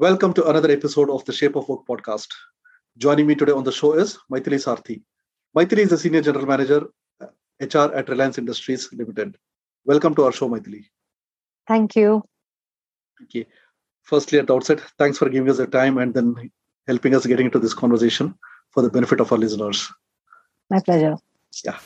Welcome to another episode of the Shape of Work podcast. Joining me today on the show is Mythili Sarathy. Mythili is the Senior General Manager, HR at Reliance Industries Limited. Welcome to our show, Mythili. Thank you. Okay. Firstly, at the outset, thanks for giving us the time and then helping us getting into this conversation for the benefit of our listeners. My pleasure. Yeah.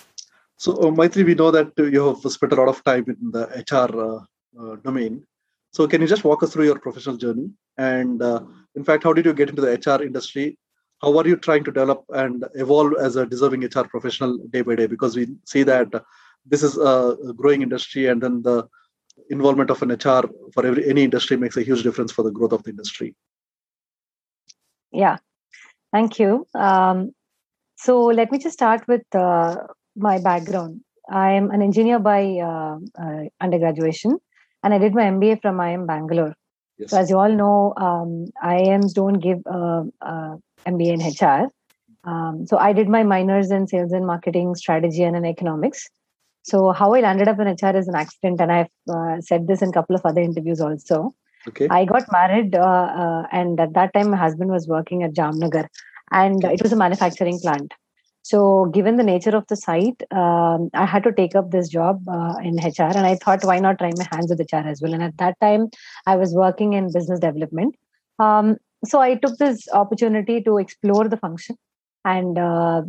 So, uh, Mythili, we know that you have spent a lot of time in the HR uh, uh, domain. So, can you just walk us through your professional journey? And uh, in fact how did you get into the hr industry? How are you trying to develop and evolve as a deserving hr professional day by day? Because we see that this is a growing industry and then the involvement of an hr for every any industry makes a huge difference for the growth of the industry. Yeah. Thank you. Um, so let me just start with uh, my background. I am an engineer by uh, uh undergraduation and i did my mba from iim bangalore Yes. So as you all know, um, IIMs don't give uh, uh, MBA in HR. Um, so I did my minors in sales and marketing strategy and in economics. So how I landed up in HR is an accident, and I've uh, said this in a couple of other interviews also. Okay. I got married, uh, uh, and at that time my husband was working at Jamnagar, and okay. it was a manufacturing plant. So, given the nature of the site, um, I had to take up this job uh, in HR, and I thought, why not try my hands with HR as well? And at that time, I was working in business development. Um, so, I took this opportunity to explore the function, and uh,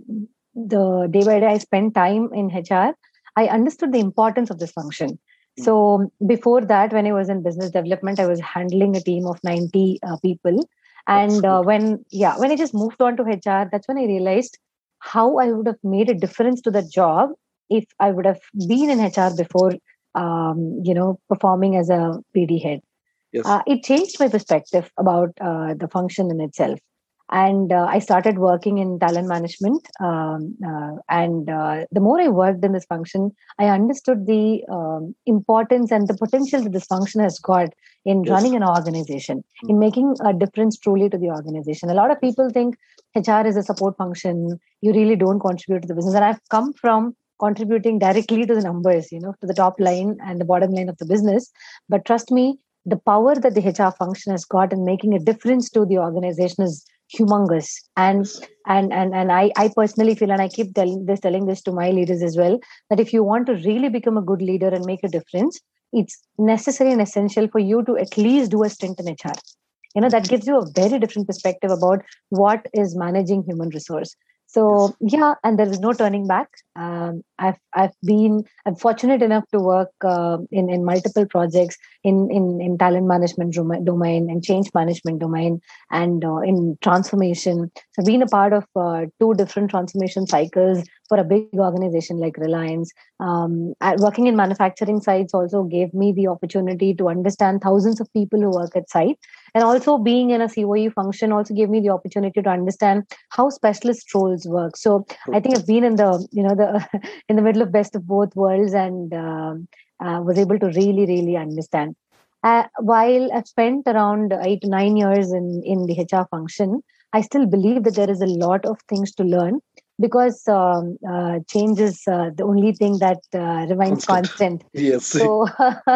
the day by day I spent time in HR, I understood the importance of this function. So, before that, when I was in business development, I was handling a team of 90 uh, people. And uh, when, yeah, when I just moved on to HR, that's when I realized how I would have made a difference to the job if I would have been in HR before, um, you know, performing as a BD head. Yes. Uh, it changed my perspective about uh, the function in itself and uh, i started working in talent management um, uh, and uh, the more i worked in this function i understood the um, importance and the potential that this function has got in yes. running an organization mm-hmm. in making a difference truly to the organization. A lot of people think hr is a support function. You really don't contribute to the business. And i've come from contributing directly to the numbers you know to the top line and the bottom line of the business. But trust me the power that the hr function has got in making a difference to the organization is humongous. And and and and I, I personally feel and i keep telling this telling this to my leaders as well that if you want to really become a good leader and make a difference it's necessary and essential for you to at least do a stint in hr you know that gives you a very different perspective about what is managing human resource so yes. yeah and there is no turning back um, i've i've been i'm fortunate enough to work uh, in in multiple projects in in in talent management domain and change management domain and uh, in transformation so i've been a part of uh, two different transformation cycles for a big organization like reliance. Um, working in manufacturing sites also gave me the opportunity to understand thousands of people who work at site. And also being in a coe function also gave me the opportunity to understand how specialist roles work. So i think i've been in the you know the in the middle of best of both worlds and um, uh, was able to really really understand. Uh, while i've spent around eight to nine years in in the hr function i still believe that there is a lot of things to learn because um, uh, change is uh, the only thing that uh, remains constant. Yes. So,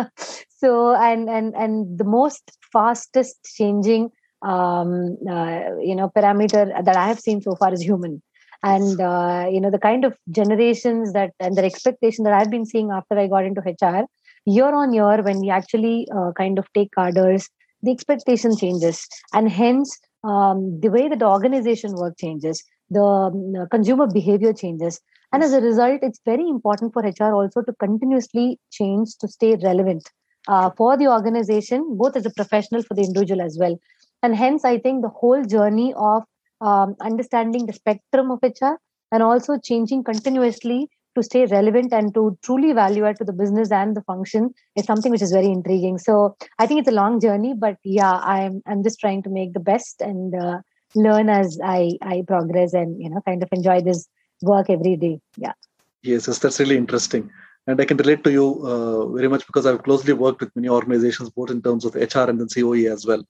so and and and the most fastest changing um, uh, you know parameter that I have seen so far is human. And uh, you know the kind of generations that and the expectation that I've been seeing after I got into HR, year on year, when we actually uh, kind of take cadres, the expectation changes, and hence um, the way that the organization work changes the um, consumer behavior changes. And as a result it's very important for hr also to continuously change to stay relevant uh, for the organization both as a professional for the individual as well. And hence i think the whole journey of um, understanding the spectrum of hr and also changing continuously to stay relevant and to truly value add to the business and the function is something which is very intriguing. So i think it's a long journey but yeah i'm i'm just trying to make the best and uh, learn as i i progress and you know kind of enjoy this work every day. Yeah. Yes, yes that's really interesting. And i can relate to you uh, very much because i've closely worked with many organizations both in terms of hr and then coe as well.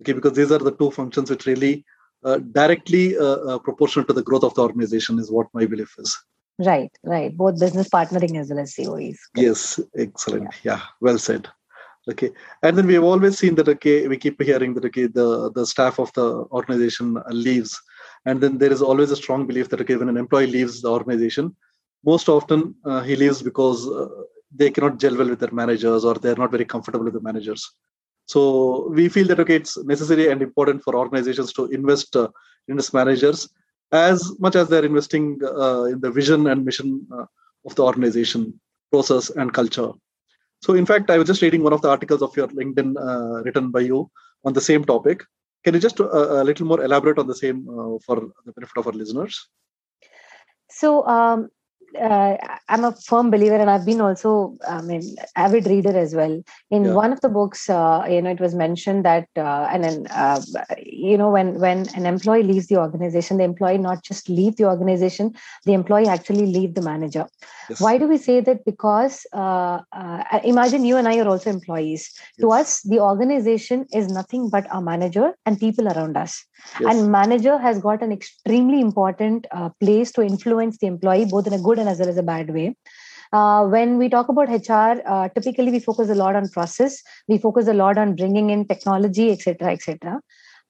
Okay because these are the two functions which really uh, directly uh, uh, proportional to the growth of the organization is what my belief is. Right right. Both business partnering as well as coes yes excellent. Yeah. yeah well said okay. And then we've always seen that okay we keep hearing that okay the the staff of the organization leaves. And then there is always a strong belief that okay when an employee leaves the organization most often uh, he leaves because uh, they cannot gel well with their managers or they're not very comfortable with the managers. So we feel that okay it's necessary and important for organizations to invest uh, in its managers as much as they're investing uh, in the vision and mission uh, of the organization process and culture so in fact i was just reading one of the articles of your linkedin uh, written by you on the same topic. Can you just a little more elaborate on the same for the benefit of our listeners? So um, uh, I'm a firm believer, and I've been also, I mean, avid reader as well. In yeah. one of the books, uh, you know, it was mentioned that, uh, and then, uh, you know, when when an employee leaves the organization, the employee not just leave the organization, the employee actually leave the manager. Yes. Why do we say that? Because uh, uh, imagine you and I are also employees. Yes. To us, the organization is nothing but our manager and people around us. Yes. And manager has got an extremely important place to influence the employee, both in a good and as well as a bad way. Uh, when we talk about HR, uh, typically we focus a lot on process, we focus a lot on bringing in technology, etc., etc.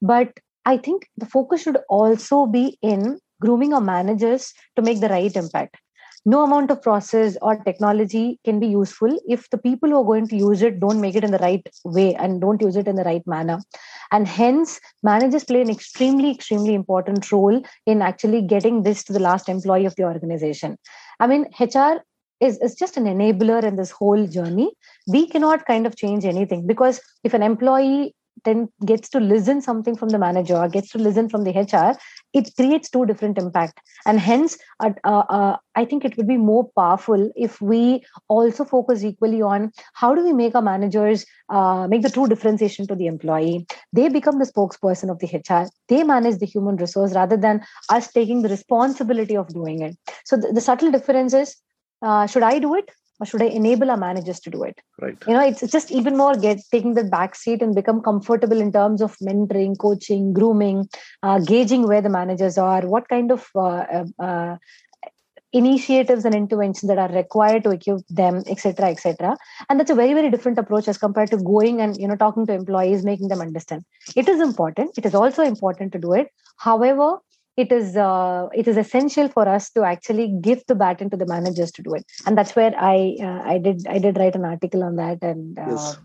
But I think the focus should also be in grooming our managers to make the right impact. No amount of process or technology can be useful if the people who are going to use it don't make it in the right way and don't use it in the right manner. And hence, managers play an extremely, extremely important role in actually getting this to the last employee of the organization. I mean, HR is, is just an enabler in this whole journey. We cannot kind of change anything because if an employee then gets to listen something from the manager or gets to listen from the hr it creates two different impact. And hence uh, uh, i think it would be more powerful if we also focus equally on how do we make our managers uh, make the true differentiation to the employee. They become the spokesperson of the hr they manage the human resource rather than us taking the responsibility of doing it. So the, the subtle difference is uh, should I do it or should I enable our managers to do it? Right. You know, it's, it's just even more get taking the back seat and become comfortable in terms of mentoring, coaching, grooming, uh, gauging where the managers are, what kind of uh, uh, uh initiatives and interventions that are required to equip them etc etc and that's a very very different approach as compared to going and you know talking to employees making them understand it is important it is also important to do it however it is uh, it is essential for us to actually give the baton to the managers to do it. And that's where i uh, i did i did write an article on that and uh, yes.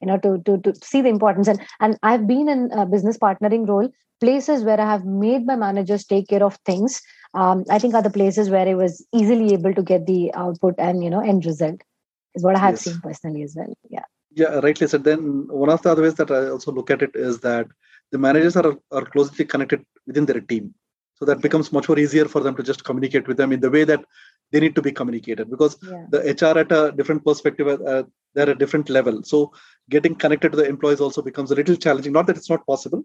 you know to, to to see the importance. And and i've been in a business partnering role places where i have made my managers take care of things. Um, i think are the places where i was easily able to get the output and you know end result is what i have yes. seen personally as well. Yeah. Yeah rightly said. Then one of the other ways that i also look at it is that the managers are, are closely connected within their team so that becomes much more easier for them to just communicate with them in the way that they need to be communicated because yeah. the hr at a different perspective uh, they're at a different level. So getting connected to the employees also becomes a little challenging. Not that it's not possible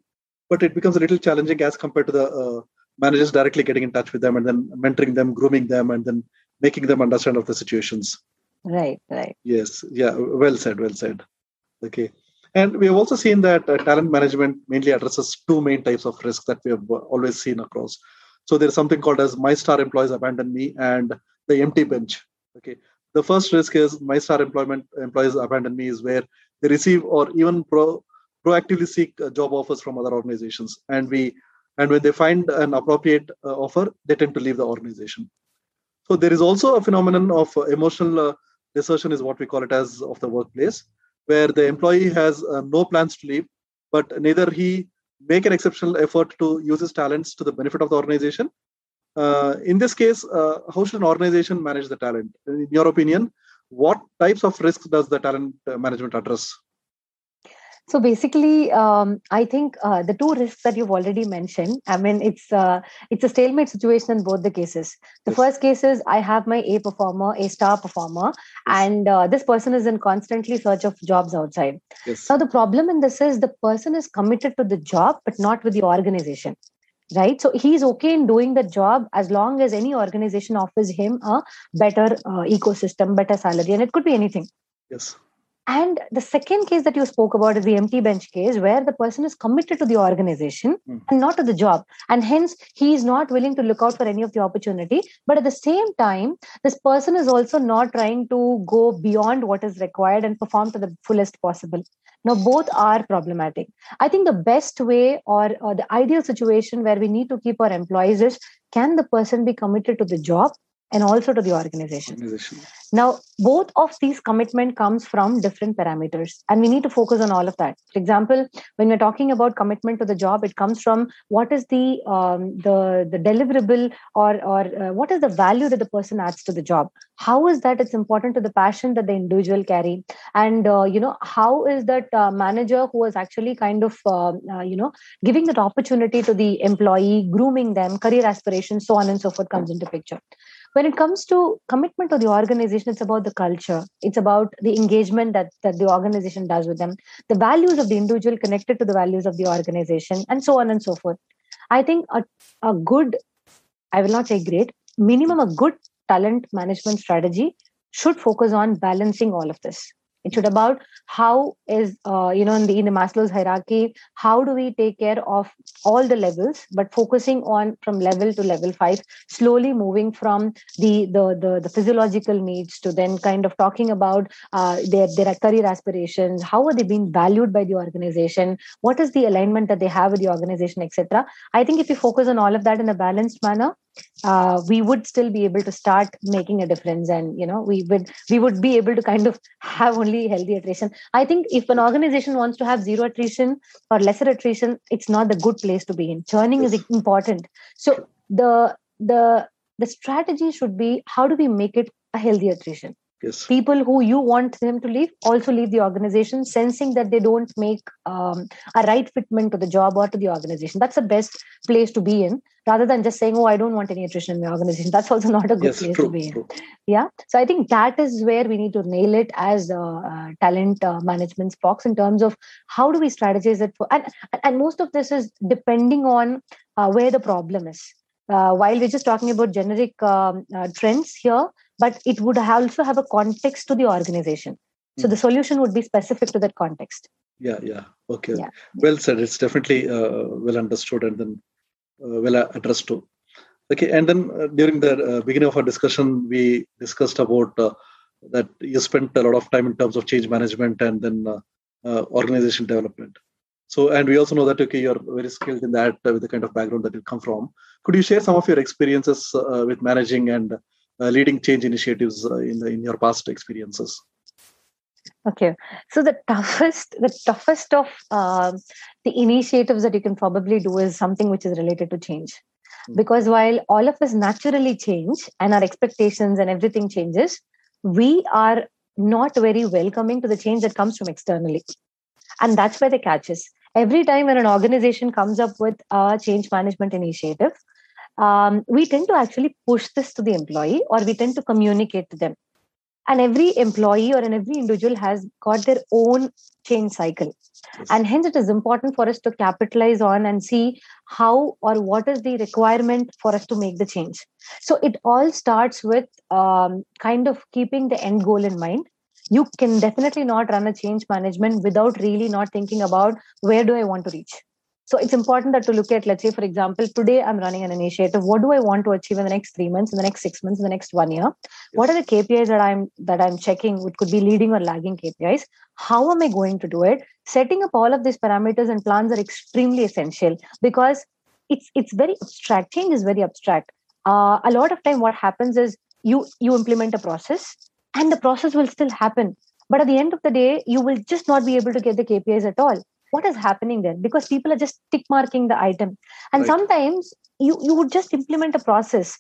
but it becomes a little challenging as compared to the uh, managers directly getting in touch with them and then mentoring them grooming them and then making them understand of the situations. Right right. Yes. Yeah. Well said well said. Okay and we have also seen that uh, talent management mainly addresses two main types of risks that we have always seen across. So there's something called as my star employees abandon me and the empty bench. Okay. The first risk is my star employment employees abandon me is where they receive or even pro, proactively seek uh, job offers from other organizations. And we and when they find an appropriate uh, offer, they tend to leave the organization. So there is also a phenomenon of uh, emotional uh, desertion is what we call it as of the workplace where the employee has uh, no plans to leave, but neither he make an exceptional effort to use his talents to the benefit of the organization. Uh, in this case, uh, how should an organization manage the talent? In your opinion, what types of risks does the talent uh, management address? So basically, um, I think uh, the two risks that you've already mentioned. I mean, it's uh, it's a stalemate situation in both the cases. The yes. first case is I have my A performer, A star performer, yes. and uh, this person is in constantly search of jobs outside. Yes. Now the problem in this is the person is committed to the job, but not with the organization right so he's okay in doing the job as long as any organization offers him a better uh, ecosystem better salary and it could be anything yes and the second case that you spoke about is the empty bench case, where the person is committed to the organization mm. and not to the job. And hence, he is not willing to look out for any of the opportunity. But at the same time, this person is also not trying to go beyond what is required and perform to the fullest possible. Now, both are problematic. I think the best way or, or the ideal situation where we need to keep our employees is can the person be committed to the job and also to the organization. organization. Now, both of these commitment comes from different parameters, and we need to focus on all of that. For example, when we're talking about commitment to the job, it comes from what is the um, the the deliverable or or uh, what is the value that the person adds to the job. How is that it's important to the passion that the individual carry, and uh, you know how is that uh, manager who is actually kind of um, uh, you know giving that opportunity to the employee, grooming them, career aspirations, so on and so forth comes into picture when it comes to commitment to the organization it's about the culture. It's about the engagement that, that the organization does with them the values of the individual connected to the values of the organization and so on and so forth. I think a, a good i will not say great minimum a good talent management strategy should focus on balancing all of this it should about how is uh, you know in the in the maslow's hierarchy how do we take care of all the levels but focusing on from level to level 5 slowly moving from the the the, the physiological needs to then kind of talking about uh, their their career aspirations how are they being valued by the organization what is the alignment that they have with the organization etc i think if you focus on all of that in a balanced manner uh, we would still be able to start making a difference and you know we would we would be able to kind of have only healthy attrition. I think if an organization wants to have zero attrition or lesser attrition it's not the good place to be in. Churning is important. So the the the strategy should be how do we make it a healthy attrition yes. people who you want them to leave also leave the organization sensing that they don't make um, a right fitment to the job or to the organization. That's the best place to be in. Rather than just saying oh i don't want any attrition in my organization that's also not a good yes, place true, to be in. yeah? So i think that is where we need to nail it as uh, uh, talent uh, management box in terms of how do we strategize it for and, and most of this is depending on uh, where the problem is. Uh, while we're just talking about generic um, uh, trends here but it would also have a context to the organization. So the hmm. solution would be specific to that context. Yeah yeah. Okay yeah. well said. It's definitely uh, well understood and then uh, well addressed too. Okay and then uh, during the uh, beginning of our discussion we discussed about uh, that you spent a lot of time in terms of change management and then uh, organization development. So and we also know that okay you're very skilled in that with the kind of background that you come from. Could you share some of your experiences with managing and leading change initiatives uh, in the, in your past experiences? Okay. So the toughest the toughest of uh, the initiatives that you can probably do is something which is related to change. Mm-hmm. because while all of us naturally change and our expectations and everything changes we are not very welcoming to the change that comes from externally. And that's where the catch is. Every time when an organization comes up with a change management initiative um, we tend to actually push this to the employee or we tend to communicate to them. And every employee or an every individual has got their own change cycle. And hence it is important for us to capitalize on and see how or what is the requirement for us to make the change. So it all starts with um, kind of keeping the end goal in mind. You can definitely not run a change management without really not thinking about where do i want to reach so it's important that to look at, let's say, for example, today I'm running an initiative. What do I want to achieve in the next three months, in the next six months, in the next one year? Yes. What are the KPIs that I'm that I'm checking, which could be leading or lagging KPIs? How am I going to do it? Setting up all of these parameters and plans are extremely essential because it's it's very abstract. Change is very abstract. Uh, a lot of time, what happens is you you implement a process, and the process will still happen. But at the end of the day, you will just not be able to get the KPIs at all what is happening there? Because people are just tick marking the item. And right. sometimes you you would just implement a process.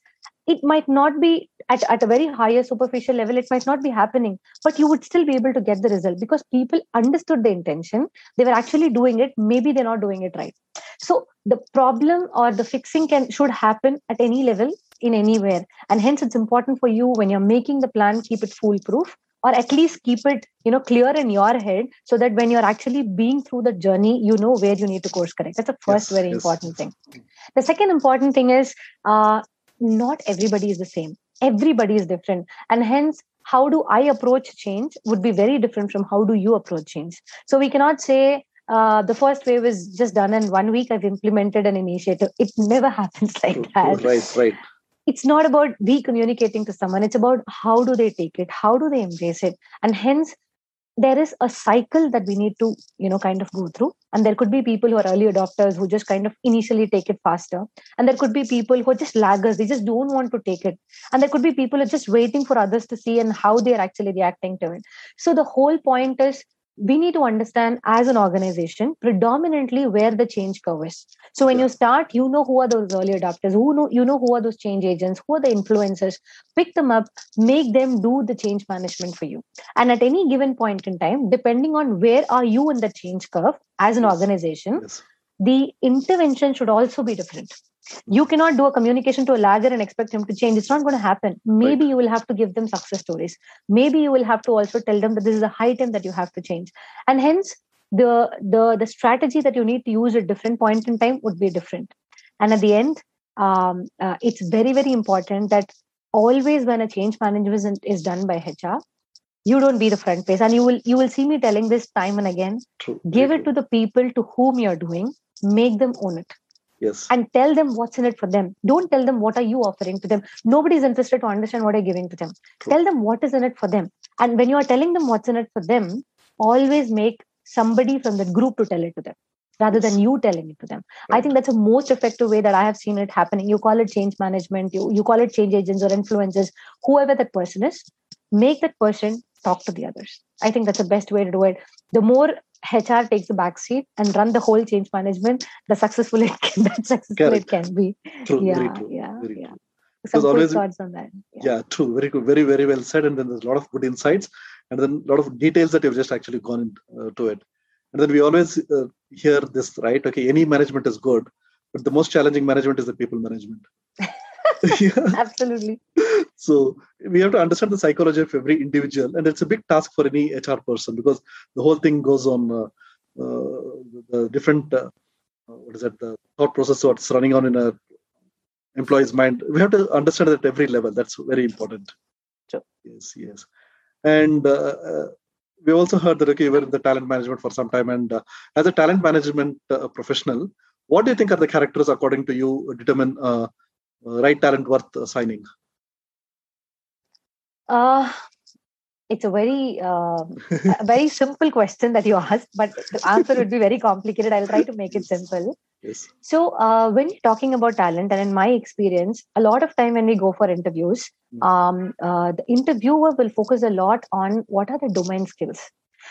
It might not be at, at a very higher superficial level it might not be happening but you would still be able to get the result because people understood the intention. They were actually doing it. Maybe they're not doing it right. So the problem or the fixing can should happen at any level in anywhere. And hence it's important for you when you're making the plan keep it foolproof or at least keep it you know clear in your head so that when you're actually being through the journey you know where you need to course correct. That's the first yes, very yes. important thing. The second important thing is uh, not everybody is the same. Everybody is different. And hence how do i approach change would be very different from how do you approach change. So we cannot say uh, the first wave is just done in one week i've implemented an initiative. It never happens like that. Right right it's not about we communicating to someone. It's about how do they take it? How do they embrace it? And hence there is a cycle that we need to you know kind of go through. And there could be people who are early adopters who just kind of initially take it faster. And there could be people who are just laggers. They just don't want to take it. And there could be people who are just waiting for others to see and how they're actually reacting to it. So the whole point is we need to understand as an organization predominantly where the change curve is so when yeah. you start you know who are those early adopters who know you know who are those change agents who are the influencers pick them up make them do the change management for you and at any given point in time depending on where are you in the change curve as an yes. organization yes. the intervention should also be different you cannot do a communication to a lagger and expect him to change. It's not going to happen maybe right. you will have to give them success stories. Maybe you will have to also tell them that this is a high time that you have to change. And hence the the the strategy that you need to use at different point in time would be different. And at the end um, uh, it's very very important that always when a change management is done by hr you don't be the front face. And you will you will see me telling this time and again. True. give it to the people to whom you're doing. Make them own it yes. And tell them what's in it for them. Don't tell them what are you offering to them. Nobody's interested to understand what you're giving to them. True. tell them what is in it for them. And when you are telling them what's in it for them always make somebody from the group to tell it to them rather than you telling it to them. Right. i think that's the most effective way that i have seen it happening. You call it change management. You, you call it change agents or influencers whoever that person is. Make that person talk to the others i think that's the best way to do it the more HR takes the back seat and run the whole change management, the successful it can, that successful Correct. it can be. True, yeah, very true, yeah, very yeah. True. Some good always, thoughts on that. Yeah. yeah. true. Very good. Very, very well said. And then there's a lot of good insights and then a lot of details that you've just actually gone into uh, it. And then we always uh, hear this, right? Okay, any management is good, but the most challenging management is the people management. yeah. Absolutely. So we have to understand the psychology of every individual, and it's a big task for any HR person because the whole thing goes on uh, uh, the different uh, what is it the thought process what's running on in a employee's mind. We have to understand at every level. That's very important. Sure. Yes, yes, and. Uh, we also heard that okay, you were in the talent management for some time, and as a talent management professional, what do you think are the characters according to you determine uh, right talent worth signing? Uh, it's a very uh, a very simple question that you asked, but the answer would be very complicated. I'll try to make it simple. Yes. So uh, when you're talking about talent, and in my experience, a lot of time when we go for interviews, mm. um, uh, the interviewer will focus a lot on what are the domain skills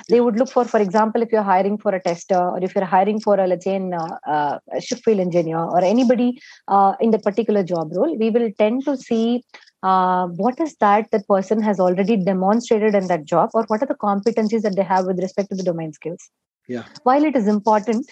they would look for for example if you're hiring for a tester or if you're hiring for a let's say an, uh, uh, a shift field engineer or anybody uh, in the particular job role we will tend to see uh, what is that that person has already demonstrated in that job or what are the competencies that they have with respect to the domain skills. Yeah. While it is important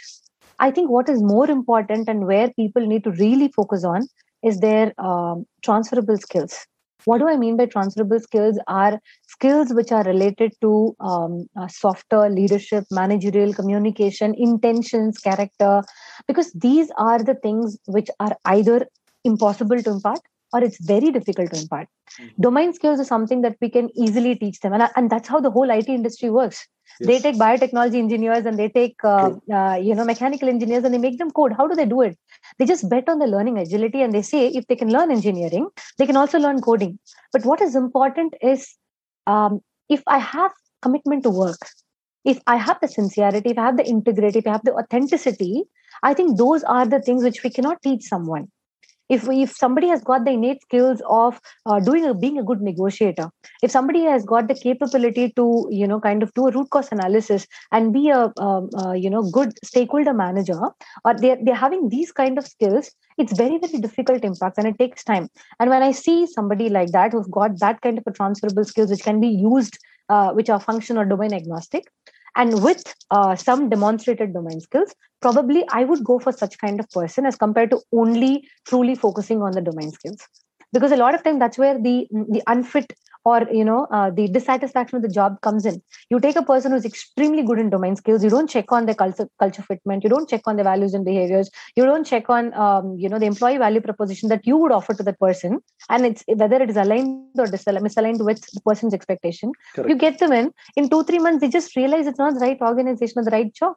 i think what is more important and where people need to really focus on is their um, transferable skills what do I mean by transferable skills are skills which are related to um, uh, softer leadership, managerial communication, intentions, character, because these are the things which are either impossible to impart or it's very difficult to impart. Mm-hmm. Domain skills is something that we can easily teach them, and, and that's how the whole IT industry works. Yes. They take biotechnology engineers and they take uh, uh, you know mechanical engineers and they make them code. How do they do it? They just bet on the learning agility and they say if they can learn engineering, they can also learn coding. But what is important is um, if I have commitment to work, if I have the sincerity, if I have the integrity, if I have the authenticity, I think those are the things which we cannot teach someone if if somebody has got the innate skills of uh, doing a, being a good negotiator if somebody has got the capability to you know kind of do a root cause analysis and be a you know good stakeholder manager or they're, they're having these kind of skills it's very very difficult impact and it takes time. And when i see somebody like that who's got that kind of a transferable skills which can be used uh, which are function or domain agnostic and with uh, some demonstrated domain skills probably i would go for such kind of person as compared to only truly focusing on the domain skills because a lot of time that's where the the unfit or you know uh, the dissatisfaction with the job comes in. You take a person who's extremely good in domain skills. You don't check on their culture culture fitment. You don't check on the values and behaviors. You don't check on um, you know the employee value proposition that you would offer to that person. And it's whether it is aligned or misaligned with the person's expectation Correct. you get them in. In two three months they just realize it's not the right organization or the right job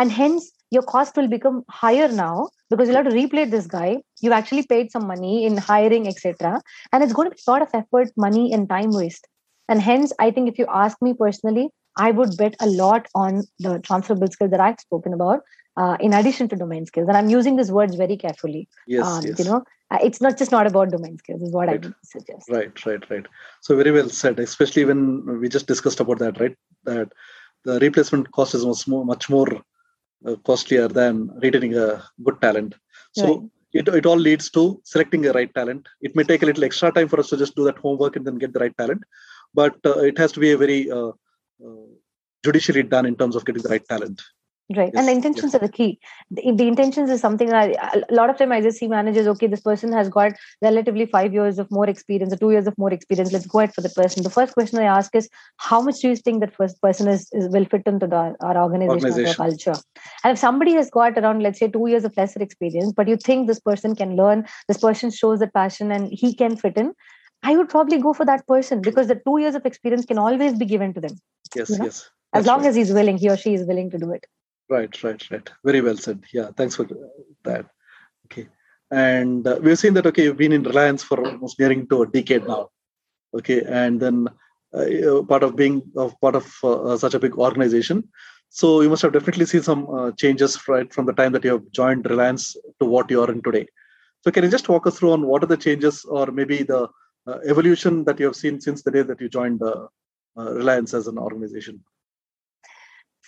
and hence your cost will become higher now because you'll have to replate this guy. You've actually paid some money in hiring etc and it's going to be a lot of effort money and time waste. And hence i think if you ask me personally i would bet a lot on the transferable skills that i've spoken about uh, in addition to domain skills. And i'm using these words very carefully. Yes, um, yes. you know uh, it's not just not about domain skills is what right. i suggest. Right right right. So very well said especially when we just discussed about that right? That the replacement cost is much more much more costlier than retaining a good talent. So right. it, it all leads to selecting a right talent. It may take a little extra time for us to just do that homework and then get the right talent, but uh, it has to be a very uh, uh judicially done in terms of getting the right talent right yes, and the intentions yes. are the key the, the, intentions is something I, a lot of time i just see managers okay this person has got relatively five years of more experience or two years of more experience let's go ahead for the person the first question i ask is how much do you think that first person is, is will fit into the, our organization, organization. Or culture and if somebody has got around let's say two years of lesser experience but you think this person can learn this person shows that passion and he can fit in i would probably go for that person because the two years of experience can always be given to them yes you know? yes as long right. as he's willing he or she is willing to do it Right, right, right. Very well said. Yeah, thanks for that. Okay, and uh, we've seen that. Okay, you've been in Reliance for almost nearing to a decade now. Okay, and then uh, part of being of part of uh, such a big organization, so you must have definitely seen some uh, changes right from the time that you have joined Reliance to what you are in today. So, can you just walk us through on what are the changes, or maybe the uh, evolution that you have seen since the day that you joined uh, Reliance as an organization?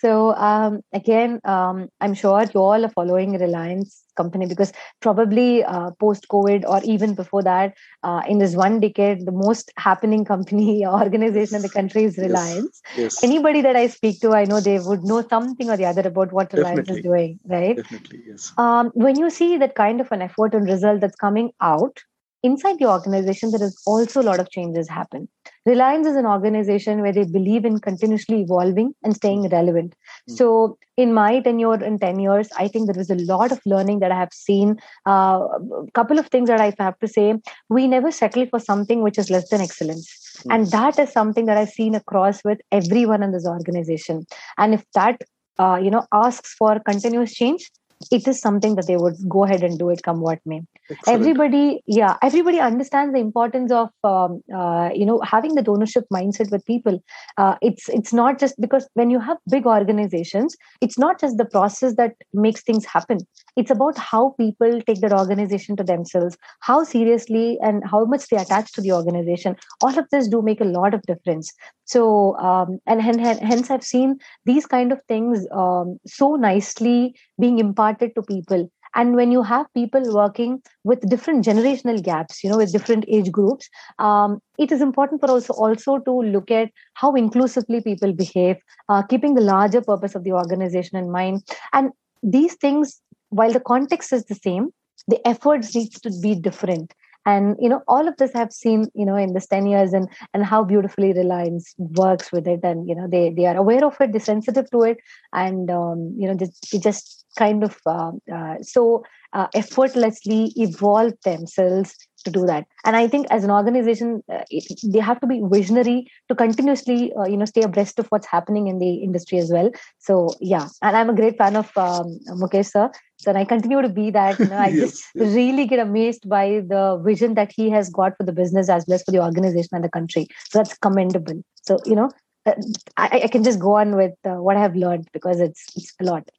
So um, again, um, I'm sure you all are following Reliance company because probably uh, post COVID or even before that, uh, in this one decade, the most happening company organization in the country is Reliance. Yes. yes. Anybody that I speak to, I know they would know something or the other about what Reliance Definitely. is doing, right? Definitely, yes. Um, when you see that kind of an effort and result that's coming out, inside the organization, there is also a lot of changes happen. Reliance is an organization where they believe in continuously evolving and staying hmm. relevant. Mm. So, in my tenure in 10 years, I think there is a lot of learning that I have seen. A uh, couple of things that I have to say we never settle for something which is less than excellence. Mm. And that is something that I've seen across with everyone in this organization. And if that uh, you know asks for continuous change it is something that they would go ahead and do it come what may. Excellent. everybody yeah everybody understands the importance of um, uh, you know having the ownership mindset with people. Uh, it's it's not just because when you have big organizations it's not just the process that makes things happen it's about how people take that organization to themselves how seriously and how much they attach to the organization. All of this do make a lot of difference. So um, and hence i've seen these kind of things um, so nicely being imparted to people. And when you have people working with different generational gaps you know with different age groups um, it is important for also also to look at how inclusively people behave uh, keeping the larger purpose of the organization in mind. And these things while the context is the same the efforts needs to be different. And you know all of this i've seen you know in this 10 years and and how beautifully reliance works with it. And you know they they are aware of it they're sensitive to it. And um, you know they, they just kind of uh, uh, so uh, effortlessly evolve themselves to do that. And i think as an organization uh, it, they have to be visionary to continuously uh, you know stay abreast of what's happening in the industry as well. So yeah. And i'm a great fan of um, mukesh sir. So and i continue to be that you know, i yes, just yes. really get amazed by the vision that he has got for the business as well as for the organization and the country. So that's commendable. So you know uh, I, I, can just go on with uh, what I have learned because it's it's a lot.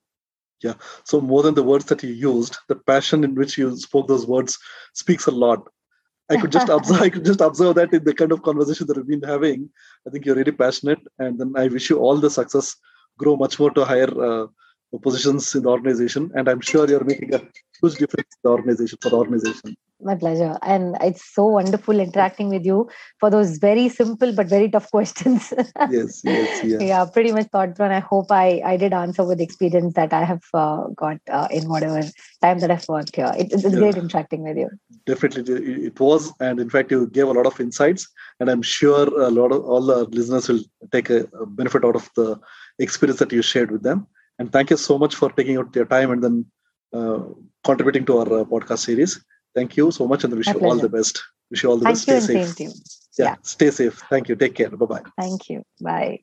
Yeah. So more than the words that you used, the passion in which you spoke those words speaks a lot. I could just observe. I could just observe that in the kind of conversation that we've been having. I think you're really passionate, and then I wish you all the success. Grow much more to higher uh, positions in the organization, and I'm sure you're making a huge difference in the organization for the organization. My pleasure, and it's so wonderful interacting with you for those very simple but very tough questions. yes, yes, yeah. yeah, pretty much thoughtful. And I hope I I did answer with experience that I have uh, got uh, in whatever time that I've worked here. It, it's yeah. great interacting with you. Definitely, it was, and in fact, you gave a lot of insights, and I'm sure a lot of all the listeners will take a, a benefit out of the experience that you shared with them. And thank you so much for taking out your time and then uh, contributing to our uh, podcast series. Thank you so much and wish My you pleasure. all the best. Wish you all the thank best. Stay safe. Yeah, yeah, stay safe. Thank you. Take care. Bye bye. Thank you. Bye.